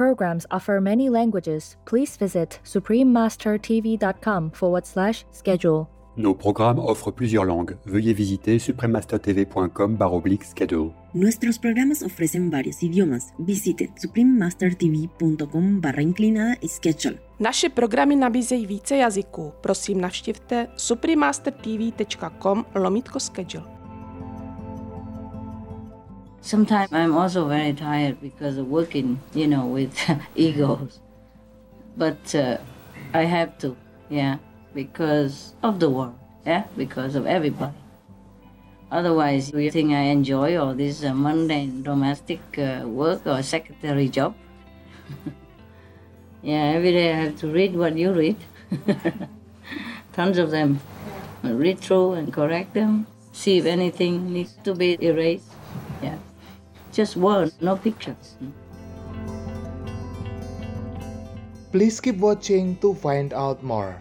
Programs offer many languages. Please visit suprememastertv.com forward slash schedule. Nos programmes offrent plusieurs langues. Veuillez visiter suprememastertv.com schedule. Nuestros programas ofrecen varios idiomas. Visite suprememastertv.com barra inclinada schedule. Naše programy nabízejí více jazyků. Prosím navštivte suprememastertv.com lomítko schedule. Sometimes I'm also very tired because of working, you know, with egos. But uh, I have to, yeah, because of the work, yeah, because of everybody. Otherwise, you think I enjoy all this uh, mundane domestic uh, work or secretary job? yeah, every day I have to read what you read. Tons of them. I read through and correct them, see if anything needs to be erased. Yeah. Just words, no pictures. Please keep watching to find out more.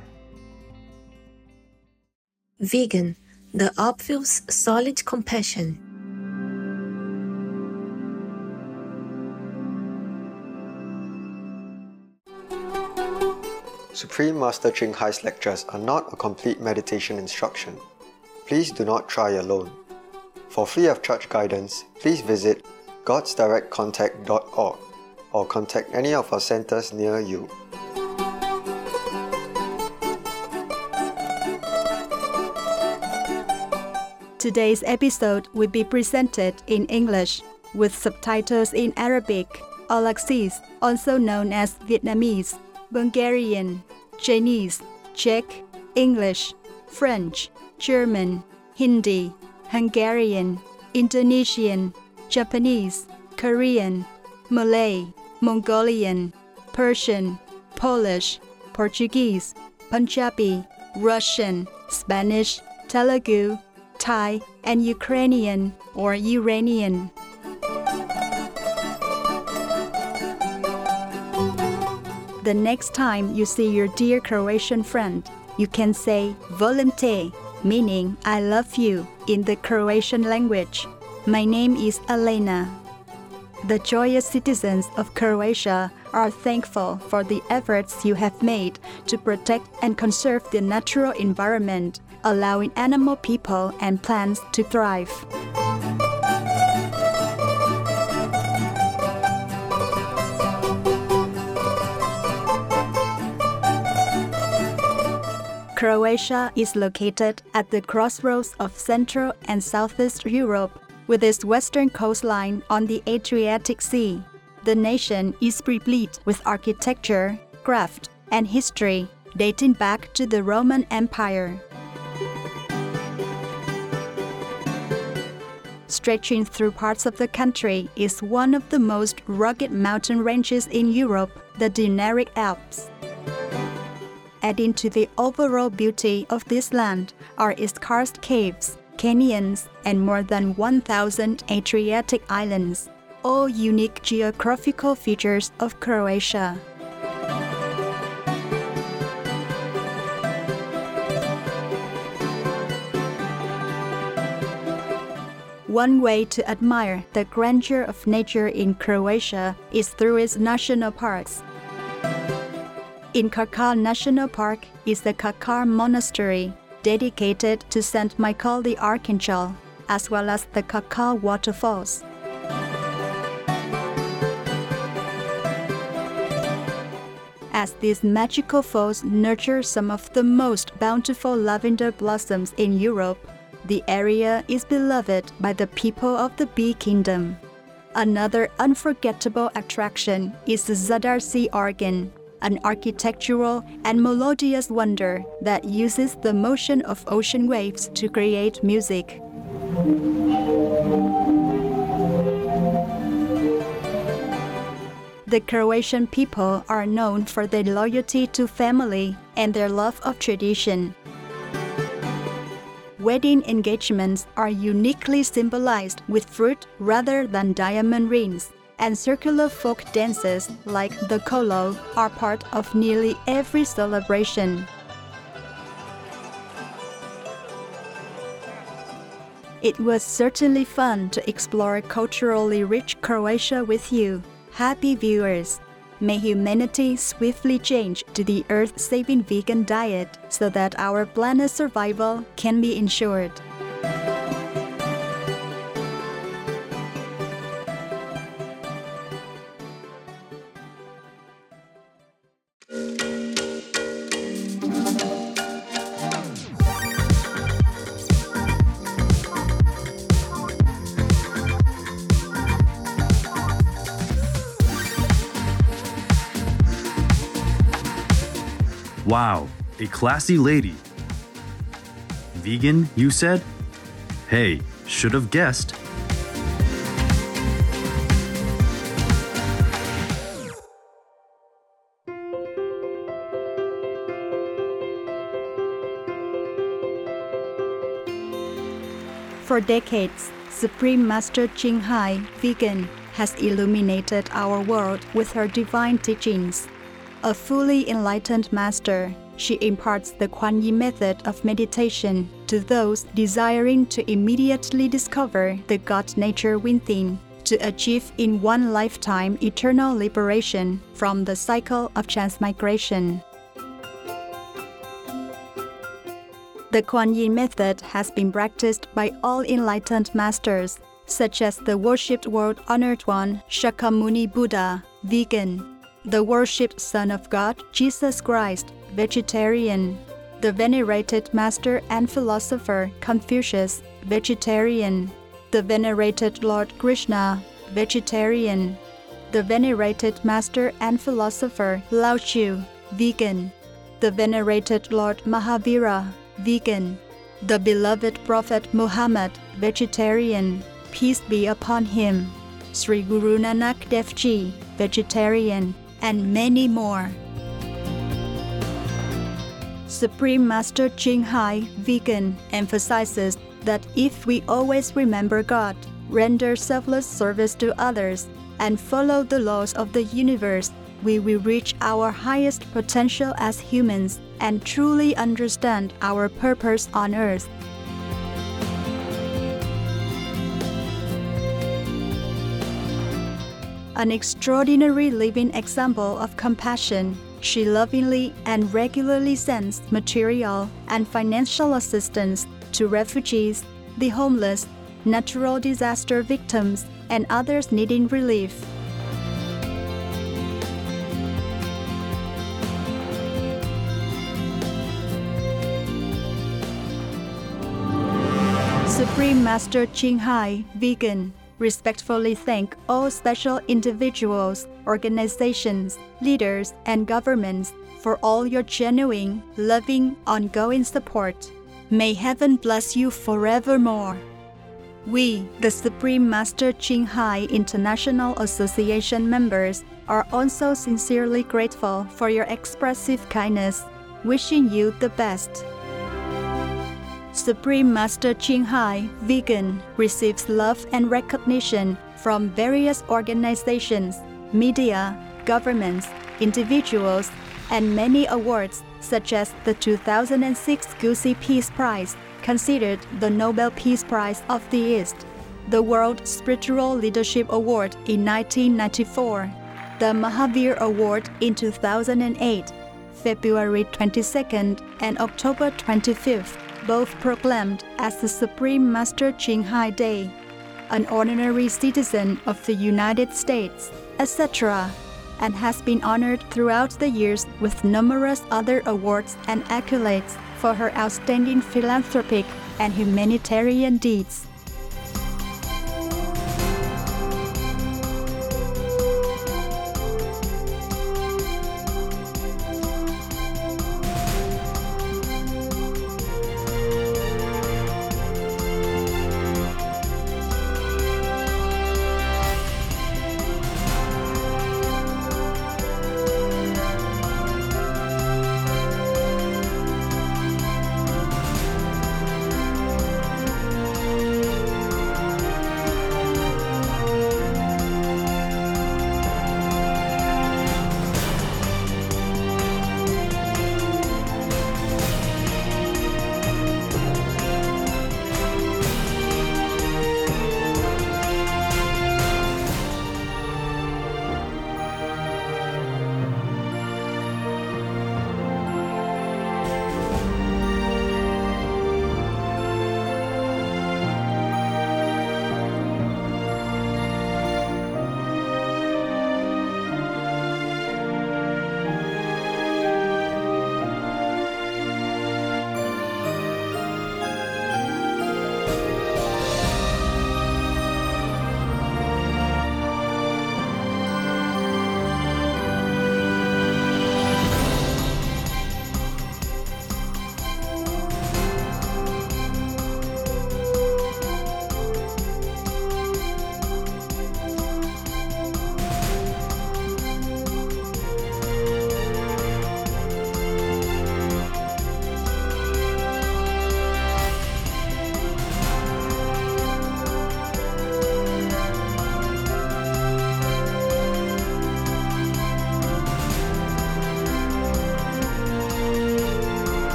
Vegan, the obvious solid compassion. Supreme Master Ching Hai's lectures are not a complete meditation instruction. Please do not try alone. For free of charge guidance, please visit godsdirectcontact.org or contact any of our centers near you. Today's episode will be presented in English with subtitles in Arabic, Aulacese, also known as Vietnamese, Bulgarian, Chinese, Czech, English, French, German, Hindi, Hungarian, Indonesian, Japanese, Korean, Malay, Mongolian, Persian, Polish, Portuguese, Punjabi, Russian, Spanish, Telugu, Thai, and Ukrainian or Iranian. The next time you see your dear Croatian friend, you can say volim meaning I love you in the Croatian language. My name is Elena. The joyous citizens of Croatia are thankful for the efforts you have made to protect and conserve the natural environment, allowing animal people and plants to thrive. Croatia is located at the crossroads of Central and Southeast Europe with its western coastline on the Adriatic Sea. The nation is replete with architecture, craft, and history dating back to the Roman Empire. Stretching through parts of the country is one of the most rugged mountain ranges in Europe, the Dinaric Alps. Adding to the overall beauty of this land are its karst caves, canyons, and more than 1,000 Adriatic islands, all unique geographical features of Croatia. One way to admire the grandeur of nature in Croatia is through its national parks. In Krka National Park is the Krka Monastery, dedicated to St. Michael the Archangel, as well as the Krka waterfalls. As these magical falls nurture some of the most bountiful lavender blossoms in Europe, the area is beloved by the people of the Bee Kingdom. Another unforgettable attraction is the Zadar Sea organ, an architectural and melodious wonder that uses the motion of ocean waves to create music. The Croatian people are known for their loyalty to family and their love of tradition. Wedding engagements are uniquely symbolized with fruit rather than diamond rings and circular folk dances like the kolo are part of nearly every celebration. It was certainly fun to explore culturally rich Croatia with you. Happy viewers! May humanity swiftly change to the earth saving vegan diet so that our planet's survival can be ensured. A classy lady. Vegan, you said? Hey, should have guessed. For decades, Supreme Master Ching Hai, vegan, has illuminated our world with her divine teachings. A fully enlightened master, she imparts the Kuan Yin method of meditation to those desiring to immediately discover the God nature within to achieve in one lifetime eternal liberation from the cycle of transmigration. The Kuan Yin method has been practiced by all enlightened masters, such as the worshipped world honored one Shakyamuni Buddha, vegan, the worshipped Son of God, Jesus Christ, vegetarian, the venerated master and philosopher Confucius, vegetarian, the venerated Lord Krishna, vegetarian, the venerated master and philosopher Lao Tzu, vegan, the venerated Lord Mahavira, vegan, the beloved Prophet Muhammad, vegetarian, peace be upon him, Sri Guru Nanak Dev Ji, vegetarian, and many more. Supreme Master Ching Hai, vegan, emphasizes that if we always remember God, render selfless service to others, and follow the laws of the universe, we will reach our highest potential as humans and truly understand our purpose on earth. An extraordinary living example of compassion, she lovingly and regularly sends material and financial assistance to refugees, the homeless, natural disaster victims, and others needing relief. Supreme Master Ching Hai, vegan, respectfully thank all special individuals, organizations, leaders, and governments for all your genuine, loving, ongoing support. May heaven bless you forevermore. We, the Supreme Master Ching Hai International Association members, are also sincerely grateful for your expressive kindness, wishing you the best. Supreme Master Ching Hai, vegan, receives love and recognition from various organizations, media, governments, individuals, and many awards such as the 2006 Gusi Peace Prize, considered the Nobel Peace Prize of the East, the World Spiritual Leadership Award in 1994, the Mahavir Award in 2008, February 22nd and October 25th, both proclaimed as the Supreme Master Ching Hai Day, an ordinary citizen of the United States, etc., and has been honored throughout the years with numerous other awards and accolades for her outstanding philanthropic and humanitarian deeds.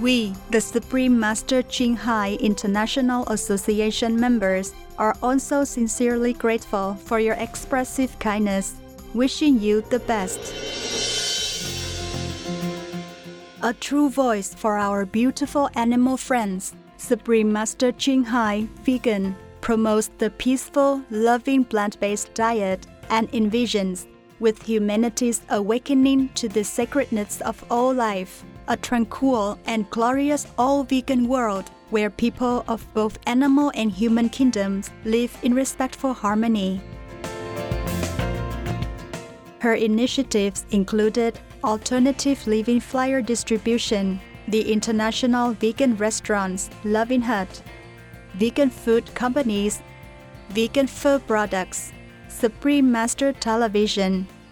We, the Supreme Master Ching Hai International Association members, are also sincerely grateful for your expressive kindness, wishing you the best. A true voice for our beautiful animal friends, Supreme Master Ching Hai Vegan promotes the peaceful, loving plant based diet and envisions, with humanity's awakening to the sacredness of all life, a tranquil and glorious all vegan world where people of both animal and human kingdoms live in respectful harmony. Her initiatives included alternative living flyer distribution, the international vegan restaurants Loving Hut, vegan food companies, vegan food products, Supreme Master Television,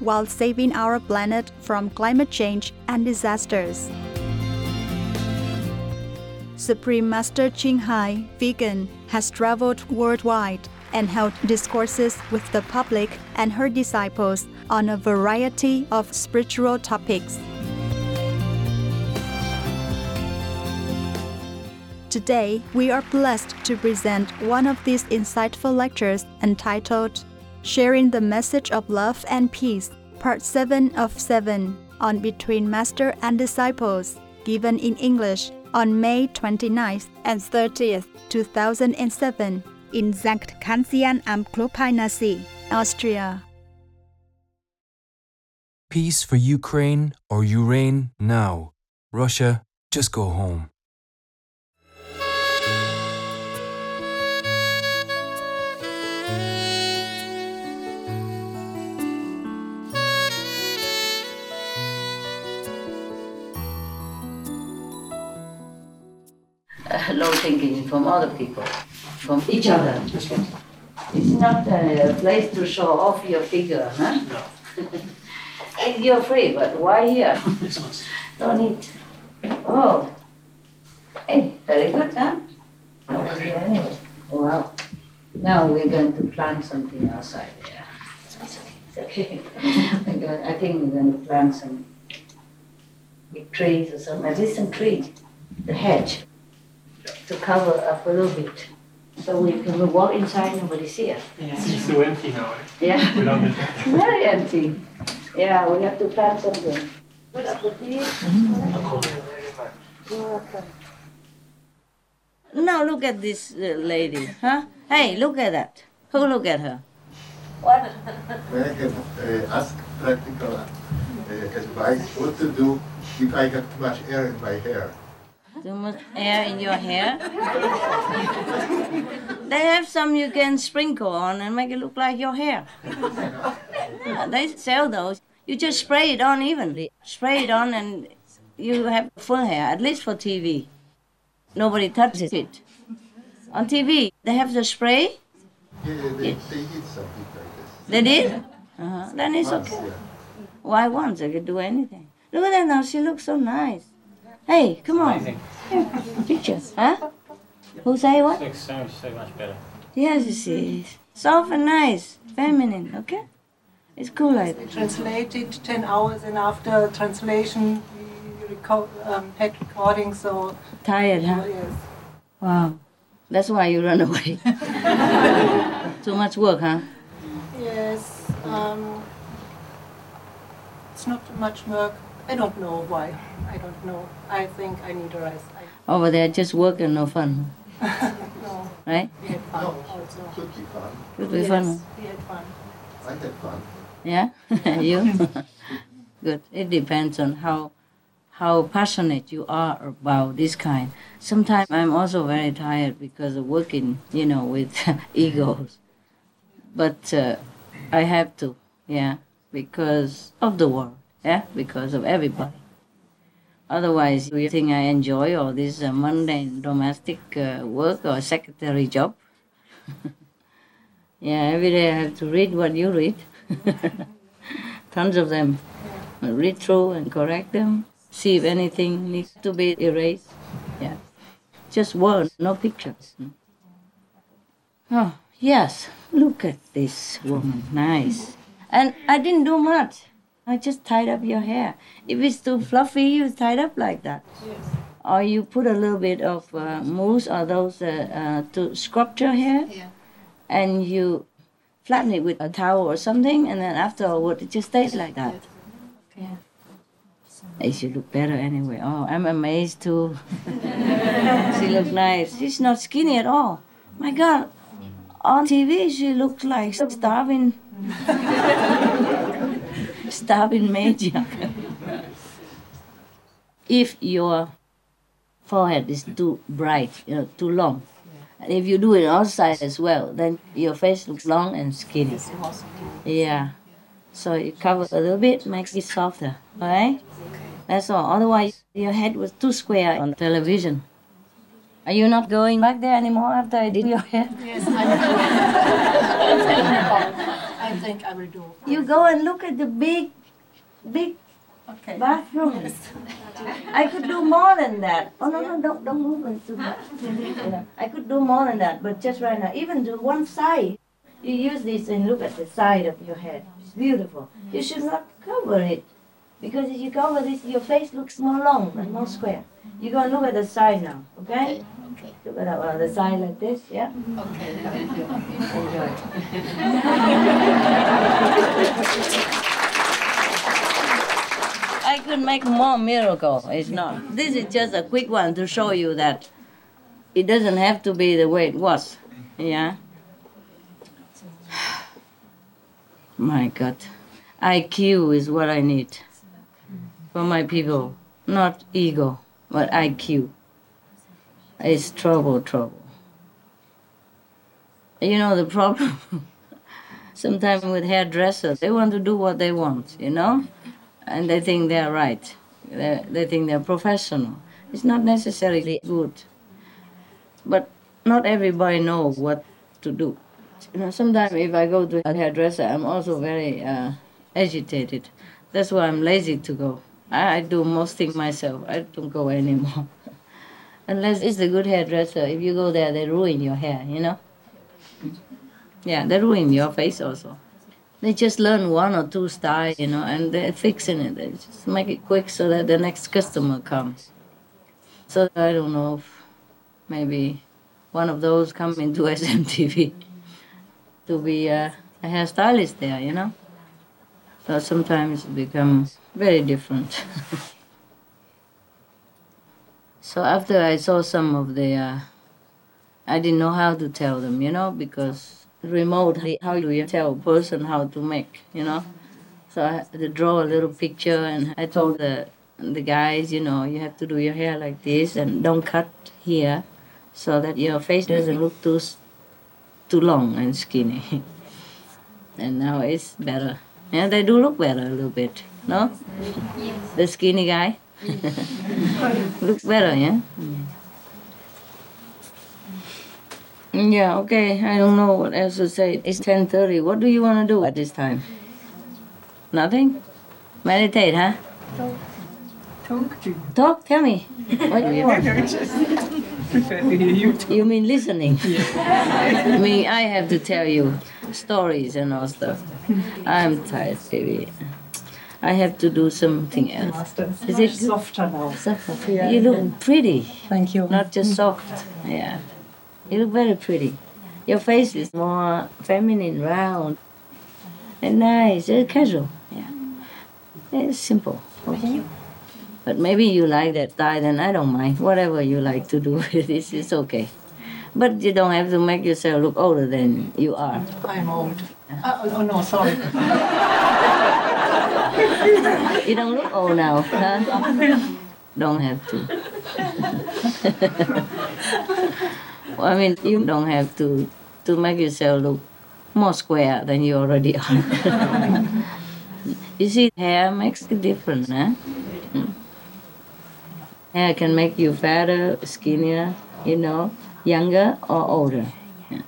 while saving our planet from climate change and disasters. Supreme Master Ching Hai, vegan, has traveled worldwide and held discourses with the public and her disciples on a variety of spiritual topics. Today, we are blessed to present one of these insightful lectures entitled Sharing the Message of Love and Peace, Part 7 of 7, on Between Master and Disciples, given in English on May 29th and 30th, 2007, in Sankt Kanzian am Klopeiner Austria. Peace for Ukraine or Ukraine now. Russia, just go home. low thinking from other people, from each other. It's not a place to show off your figure, huh? No. You're free, but why here? Don't eat. Oh. Hey, very good, huh? Anyway. Wow. Now we're going to plant something outside there. It's okay. I think we're going to plant some big trees or some, some trees, the hedge to cover up a little bit. So we can walk inside, nobody see us. Yeah. It's so empty now, eh? Yeah. Without the Very empty. Yeah, we have to plant something. Put up the tea. You're welcome. Now look at this uh, lady, huh? Hey, look at that. Who look at her? What? May I can uh, ask practical uh, advice what to do if I got too much air in my hair? Too much air in your hair? they have some you can sprinkle on and make it look like your hair. Yeah, they sell those. You just spray it on evenly. Spray it on and you have full hair, at least for TV. Nobody touches it. On TV, they have the spray. Yeah, they, they did something like this. They did? Uh-huh. Then it's okay. Why once? They can do anything. Look at that now. She looks so nice. Hey, come on. Amazing. Here, pictures. Huh? Who say what? Looks so, so much better. Yes, you see. Soft and nice. Feminine, okay? It's cool like that. translated 10 hours and after translation we record, um, had recording so Tired, huh? yes Wow. That's why you run away. Too much work, huh? yes um, it's not much work I don't know why I don't know I think I need a rest I, Over there, just work and no fun. no right? We had fun No, also. could be fun. Could be yes, fun. We had fun. I had fun. Yeah, you. Good. It depends on how how passionate you are about this kind. Sometimes I'm also very tired because of working, you know, with egos. But uh, I have to, yeah, because of the world, yeah, because of everybody. Otherwise, you think I enjoy all this uh, mundane domestic uh, work or secretary job? yeah, every day I have to read what you read. Tons of them. Read through and correct them, see if anything needs to be erased. Yeah. Just words, no pictures. Oh, yes. Look at this woman. Nice. And I didn't do much. I just tied up your hair. If it's too fluffy, you tie it up like that. Yes. Or you put a little bit of uh, mousse or those uh, uh, to scrub your hair. Yeah. And you flatten it with a towel or something, and then afterward it just stays like that. Yeah. It should look better anyway. Oh, I'm amazed too. she look nice. She's not skinny at all. My God, on TV she looks like starving, starving maniac. if your forehead is too bright, you know, too long, and if you do it outside as well, then your face looks long and skinny. Yeah. So you cover a little bit, makes it softer. Alright? That's all. Otherwise, your head was too square on television. Are you not going back there anymore after I did your hair? Yes, I, think I will do. You go and look at the big, big Okay. bathroom. I could do more than that. Oh no no don't don't move it too much. I could do more than that, but just right now, even to one side, you use this and look at the side of your head. It's beautiful. You should not cover it. Because if you cover this, your face looks more long and more square. You go and look at the side now, okay? Okay. Look at uh, the side like this, yeah? Okay. Enjoy. I could make more miracle. It's not. This is just a quick one to show you that it doesn't have to be the way it was. Yeah. My God. IQ is what I need for my people. Not ego, but IQ. It's trouble, trouble. You know the problem? Sometimes with hairdressers, they want to do what they want, you know? And they think they're right. They, they think they're professional. It's not necessarily good. But not everybody knows what to do. You know, sometimes if I go to a hairdresser, I'm also very uh, agitated. That's why I'm lazy to go. I, I do most things myself. I don't go anymore. Unless it's a good hairdresser. If you go there, they ruin your hair, you know? Yeah, they ruin your face also. They just learn one or two styles, you know, and they're fixing it. They just make it quick so that the next customer comes. So I don't know if maybe one of those come into SMTV to be a, a hairstylist there, you know? So sometimes it becomes very different. so after I saw some of the, uh, I didn't know how to tell them, you know, because remotely, how do you tell a person how to make, you know? So I had to draw a little picture, and I told the the guys, you know, you have to do your hair like this, and don't cut here, so that your face doesn't look too too long and skinny. and now it's better. Yeah, they do look better a little bit, no? The skinny guy looks better, yeah. Mm, Yeah, okay. I don't know what else to say. It's 10:30. What do you want to do at this time? Nothing? Meditate, huh? Talk to you. Talk, tell me. What do you want? Prefer to hear you You mean listening? Yeah. I mean, I have to tell you stories and all stuff. I'm tired, baby. I have to do something else. Is it softer now? Softer. Yeah. You look pretty. Thank you. Not just soft. Yeah. You look very pretty. Your face is more feminine, round, and nice. It's casual. Yeah. It's simple. Okay. But maybe you like that style, then I don't mind. Whatever you like to do with this is okay. But you don't have to make yourself look older than you are. I'm old. Uh, oh, no, sorry. You don't look old now, huh? Don't have to. well, I mean, you don't have to to make yourself look more square than you already are. you see, hair makes a difference, huh? Hair can make you fatter, skinnier, you know, younger or older. Yeah.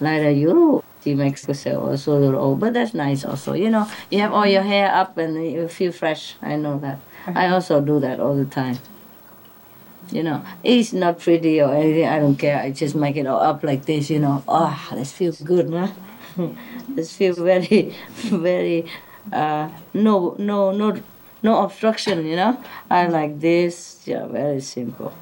Like you, yourself also a little old, but that's nice also. You know, you have all your hair up and you feel fresh. I know that. I also do that all the time. You know, it's not pretty or anything. I don't care. I just make it all up like this. You know, ah, this feels good, huh? this feels very, very, uh, no, no, no, no obstruction. You know, I like this. Yeah, very simple.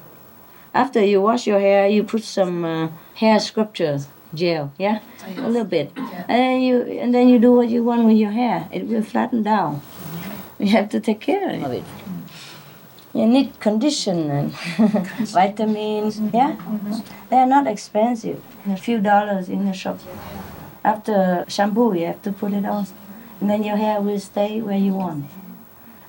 After you wash your hair, you put some uh, hair sculpture gel, yeah, oh, a little bit, and then you and then you do what you want with your hair. It will flatten down. Mm-hmm. You have to take care of it. Mm-hmm. You need condition and vitamins. Yeah, mm-hmm. they are not expensive. A few dollars in the shop. After shampoo, you have to put it on, and then your hair will stay where you want.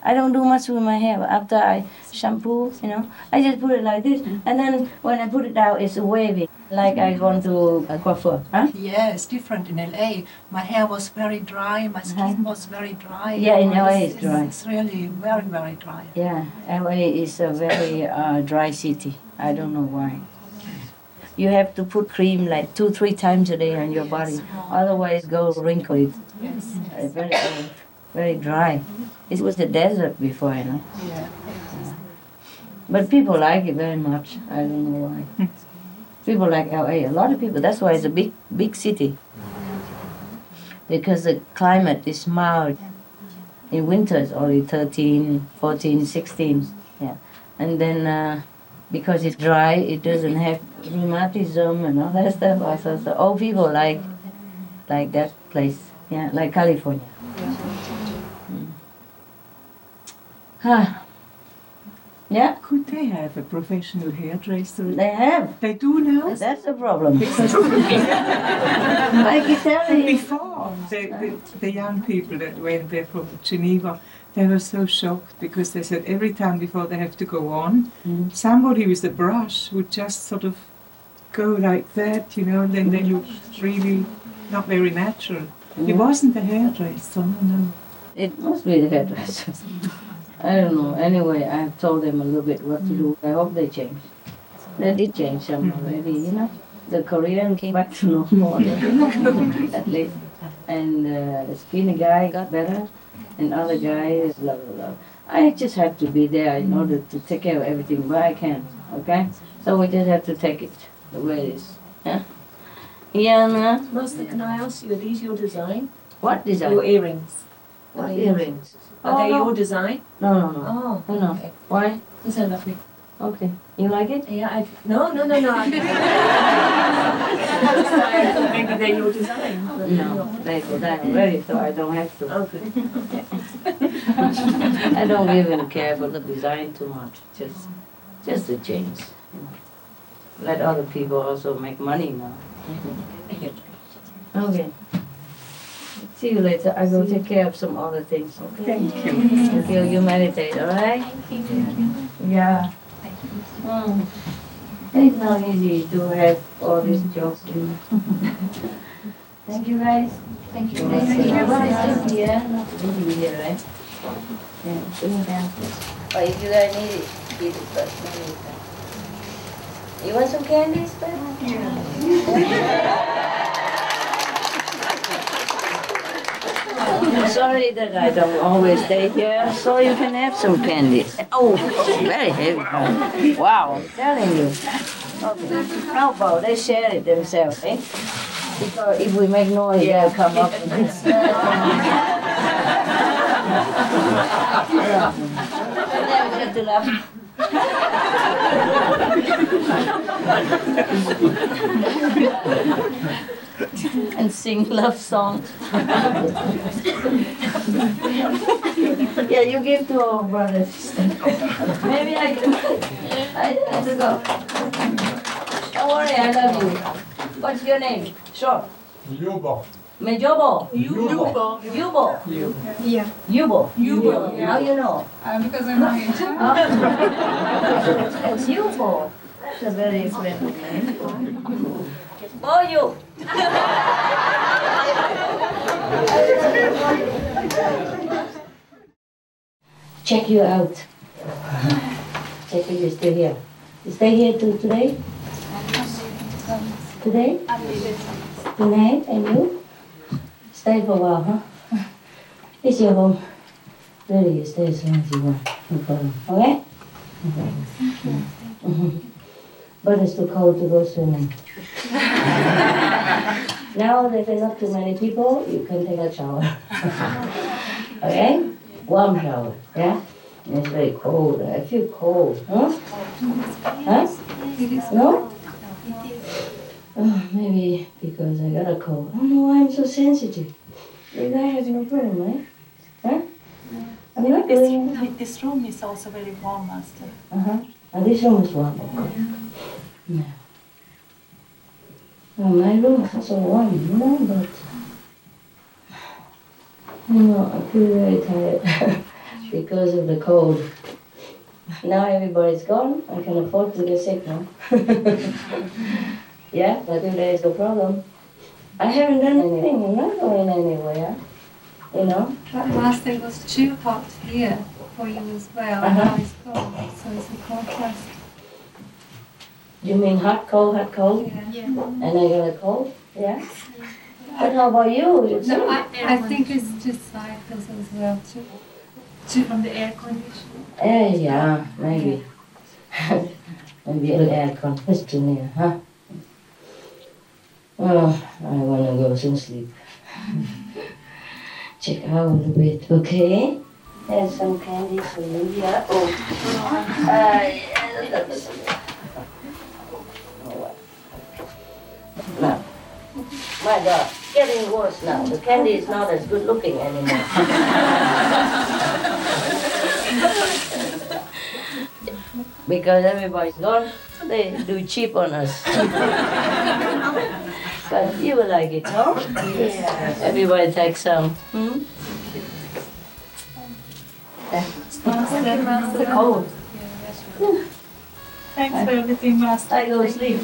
I don't do much with my hair. After I shampoo, you know, I just put it like this, and then when I put it out, it's wavy, like I gone to a coiffeur. Huh? Yeah, it's different in LA. My hair was very dry, my skin was very dry. Yeah, in LA it's- it's dry. It's really very, very dry. Yeah, LA is a very uh, dry city. I don't know why. You have to put cream like two, three times a day on your body, otherwise go wrinkly. Yes. Uh, very, dry. It was the desert before, you know. Yeah. But people like it very much. I don't know why. people like LA. A lot of people. That's why it's a big, big city. Because the climate is mild. In winter it's only 13, 14, 16. Yeah. And then uh, because it's dry, it doesn't have rheumatism and all that stuff. Also, so old people like like that place. Yeah, like California. Mm. Huh. Yeah. Could they have a professional hairdresser? They have. They do now? That's the problem. Because I you. Before, the, the, the young people that went there from Geneva, they were so shocked because they said every time before they have to go on, Mm-hmm. somebody with a brush would just sort of go like that, you know, and then they look really not very natural. It Mhm. wasn't the hairdresser, no, no. It must be the hairdresser. I don't know. Anyway, I have told them a little bit what to do. I hope they change. They did change some already, you know. The Korean came back to normal, at least. And uh, the skinny guy got better, and other guys, is blah, blah, blah. I just have to be there in order to take care of everything, but I can, okay? So we just have to take it the way it is. Yeah? Yeah, no? Master, can I ask you, are these your design? What design? Your earrings. What Are they- earrings? Are Oh, they your design? No, no, no. Oh, No, no. okay. Why? These are lovely. Okay. You like it? Yeah, I, no, no, no, no. I, maybe they're your design. No, they designed already, so I don't have to. Oh, good. I don't even care for the design too much. Just, just the you know. Let other people also make money now. Okay. See you later. I go take care of some other things. Okay. Thank you. Until you meditate, all right? Thank you. Yeah. Thank you. Mm. It's not easy to have all these jobs. you know. Thank you guys. Thank you. Thank you. Thank you. Yeah, not busy here, right? Yeah, bring it downstairs. But if you guys need it, get it first. then later. You want some candies, babe? I'm sorry that I don't always stay here, so you can have some candy. Oh, very heavy. Wow, I'm telling you. Okay. How about they share it themselves, eh? Because if we make noise, they'll come up with this. Then we have to laugh. and sing love songs. yeah, you give to our brothers. Maybe I can. I have to go. Don't worry, I love you. What's your name? Sure. Yubo. Mejobo. Yubo. Yubo. Yeah. Yubo. Yubo. How you know? Uh, because I'm not It's Yubo. That's a very friendly name. Oh, you. Check you out. Check if you're still here. You stay here till today? Today? Tonight? And you? Stay for a while, huh? It's your home. Really, you stay as long as you want. No problem. Okay? Okay. Mhm. But it's too cold to go swimming. now that there are not too many people, you can take a shower. okay? Warm shower, yeah? And it's very cold. I feel cold, huh? Huh? No? Oh, maybe because I got a cold. I don't know why I'm so sensitive. You guys have no problem, right? Huh? I'm not doing... This, this room is also very warm, Master. Uh-huh. And this room is warm, okay. Yeah. Well, my room is also warm, you know, but... You know, I feel very tired because of the cold. Now everybody's gone, I can afford to get sick now. yeah, but if there is no problem. I haven't done anything, I'm not going anywhere. You know? But last it was too hot here for you as well, Uh-huh. now it's cold, so it's a contrast. You mean hot, cold, hot, cold? Yeah. And I got a cold? Yeah? But how about you? You No, I. I think it's just cycles as well, too. Too from the air conditioning. Eh, yeah, maybe. maybe the aircon is too near, huh? Oh, I wanna go to sleep. Check out a little bit, okay? There's some candy for you here. Oh, uh, My God, getting worse now. The candy is not as good looking anymore. because everybody's gone, they do cheap on us. but you will like it, huh? Yeah. Everybody takes some. Hmm? Master. Cold. Thanks for everything, Master. I go sleep.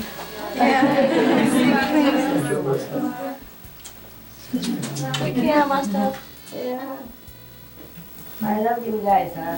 Take care, Master. Yeah. I love you guys, huh?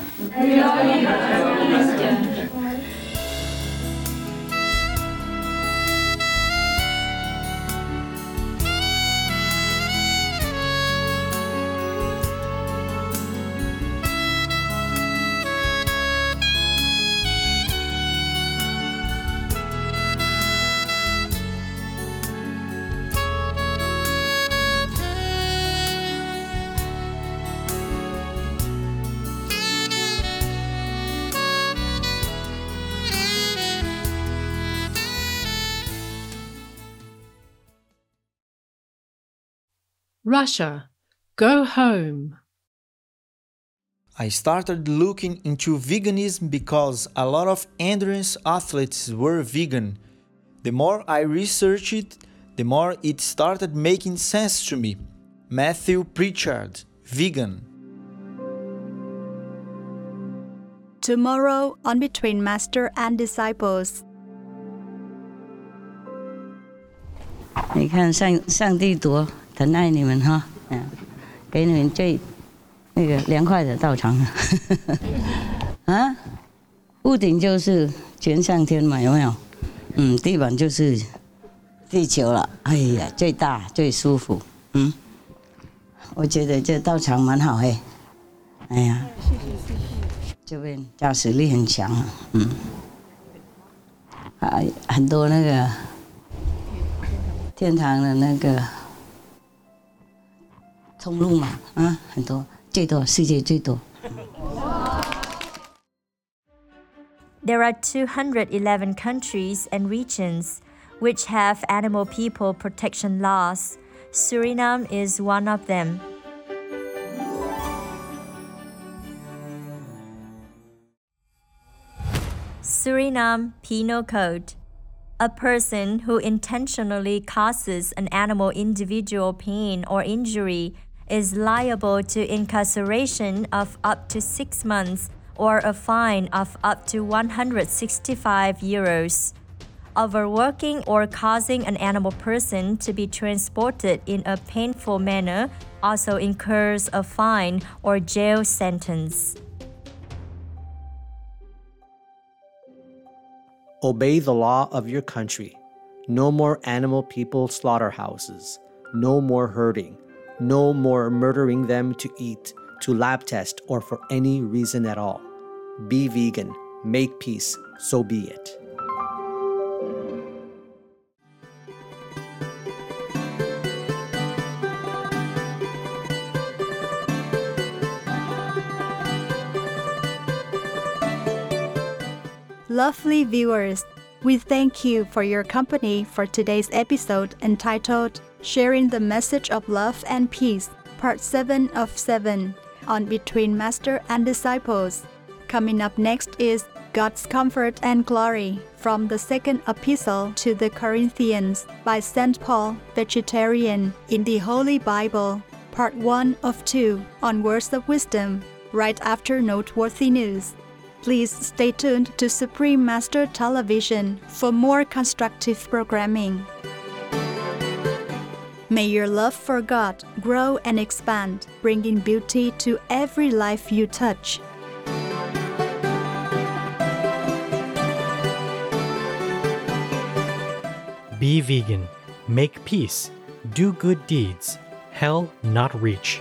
Russia, go home. I started looking into veganism because a lot of endurance athletes were vegan. The more I researched it, the more it started making sense to me. Matthew Pritchard, vegan. Tomorrow on Between Master and Disciples. 你看上上帝多 疼爱你们哈，嗯，给你们最那个凉快的道场。啊，屋顶就是全上天嘛，有没有？嗯，地板就是地球了，哎呀，最大最舒服，嗯，我觉得这道场蛮好哎，哎呀，这边驾驶力很强啊，嗯，啊，很多那个。天堂的那个通路嘛，啊，很多，最多，世界最多。 There are 211 countries and regions which have animal people protection laws. Suriname is one of them. Suriname Penal Code A person who intentionally causes an animal individual pain or injury is liable to incarceration of up to six months or a fine of up to 165 euros. Overworking or causing an animal person to be transported in a painful manner also incurs a fine or jail sentence. Obey the law of your country. No more animal people slaughterhouses. No more herding. No more murdering them to eat, to lab test, or for any reason at all. Be vegan. Make peace. So be it. Lovely viewers, we thank you for your company for today's episode entitled Sharing the Message of Love and Peace, Part 7 of 7 on Between Master and Disciples. Coming up next is God's Comfort and Glory from the second epistle to the Corinthians by St. Paul, vegetarian, in the Holy Bible, Part 1 of 2 on Words of Wisdom, right after Noteworthy News. Please stay tuned to Supreme Master Television for more constructive programming. May your love for God grow and expand, bringing beauty to every life you touch. Be vegan, make peace, do good deeds, hell not reach.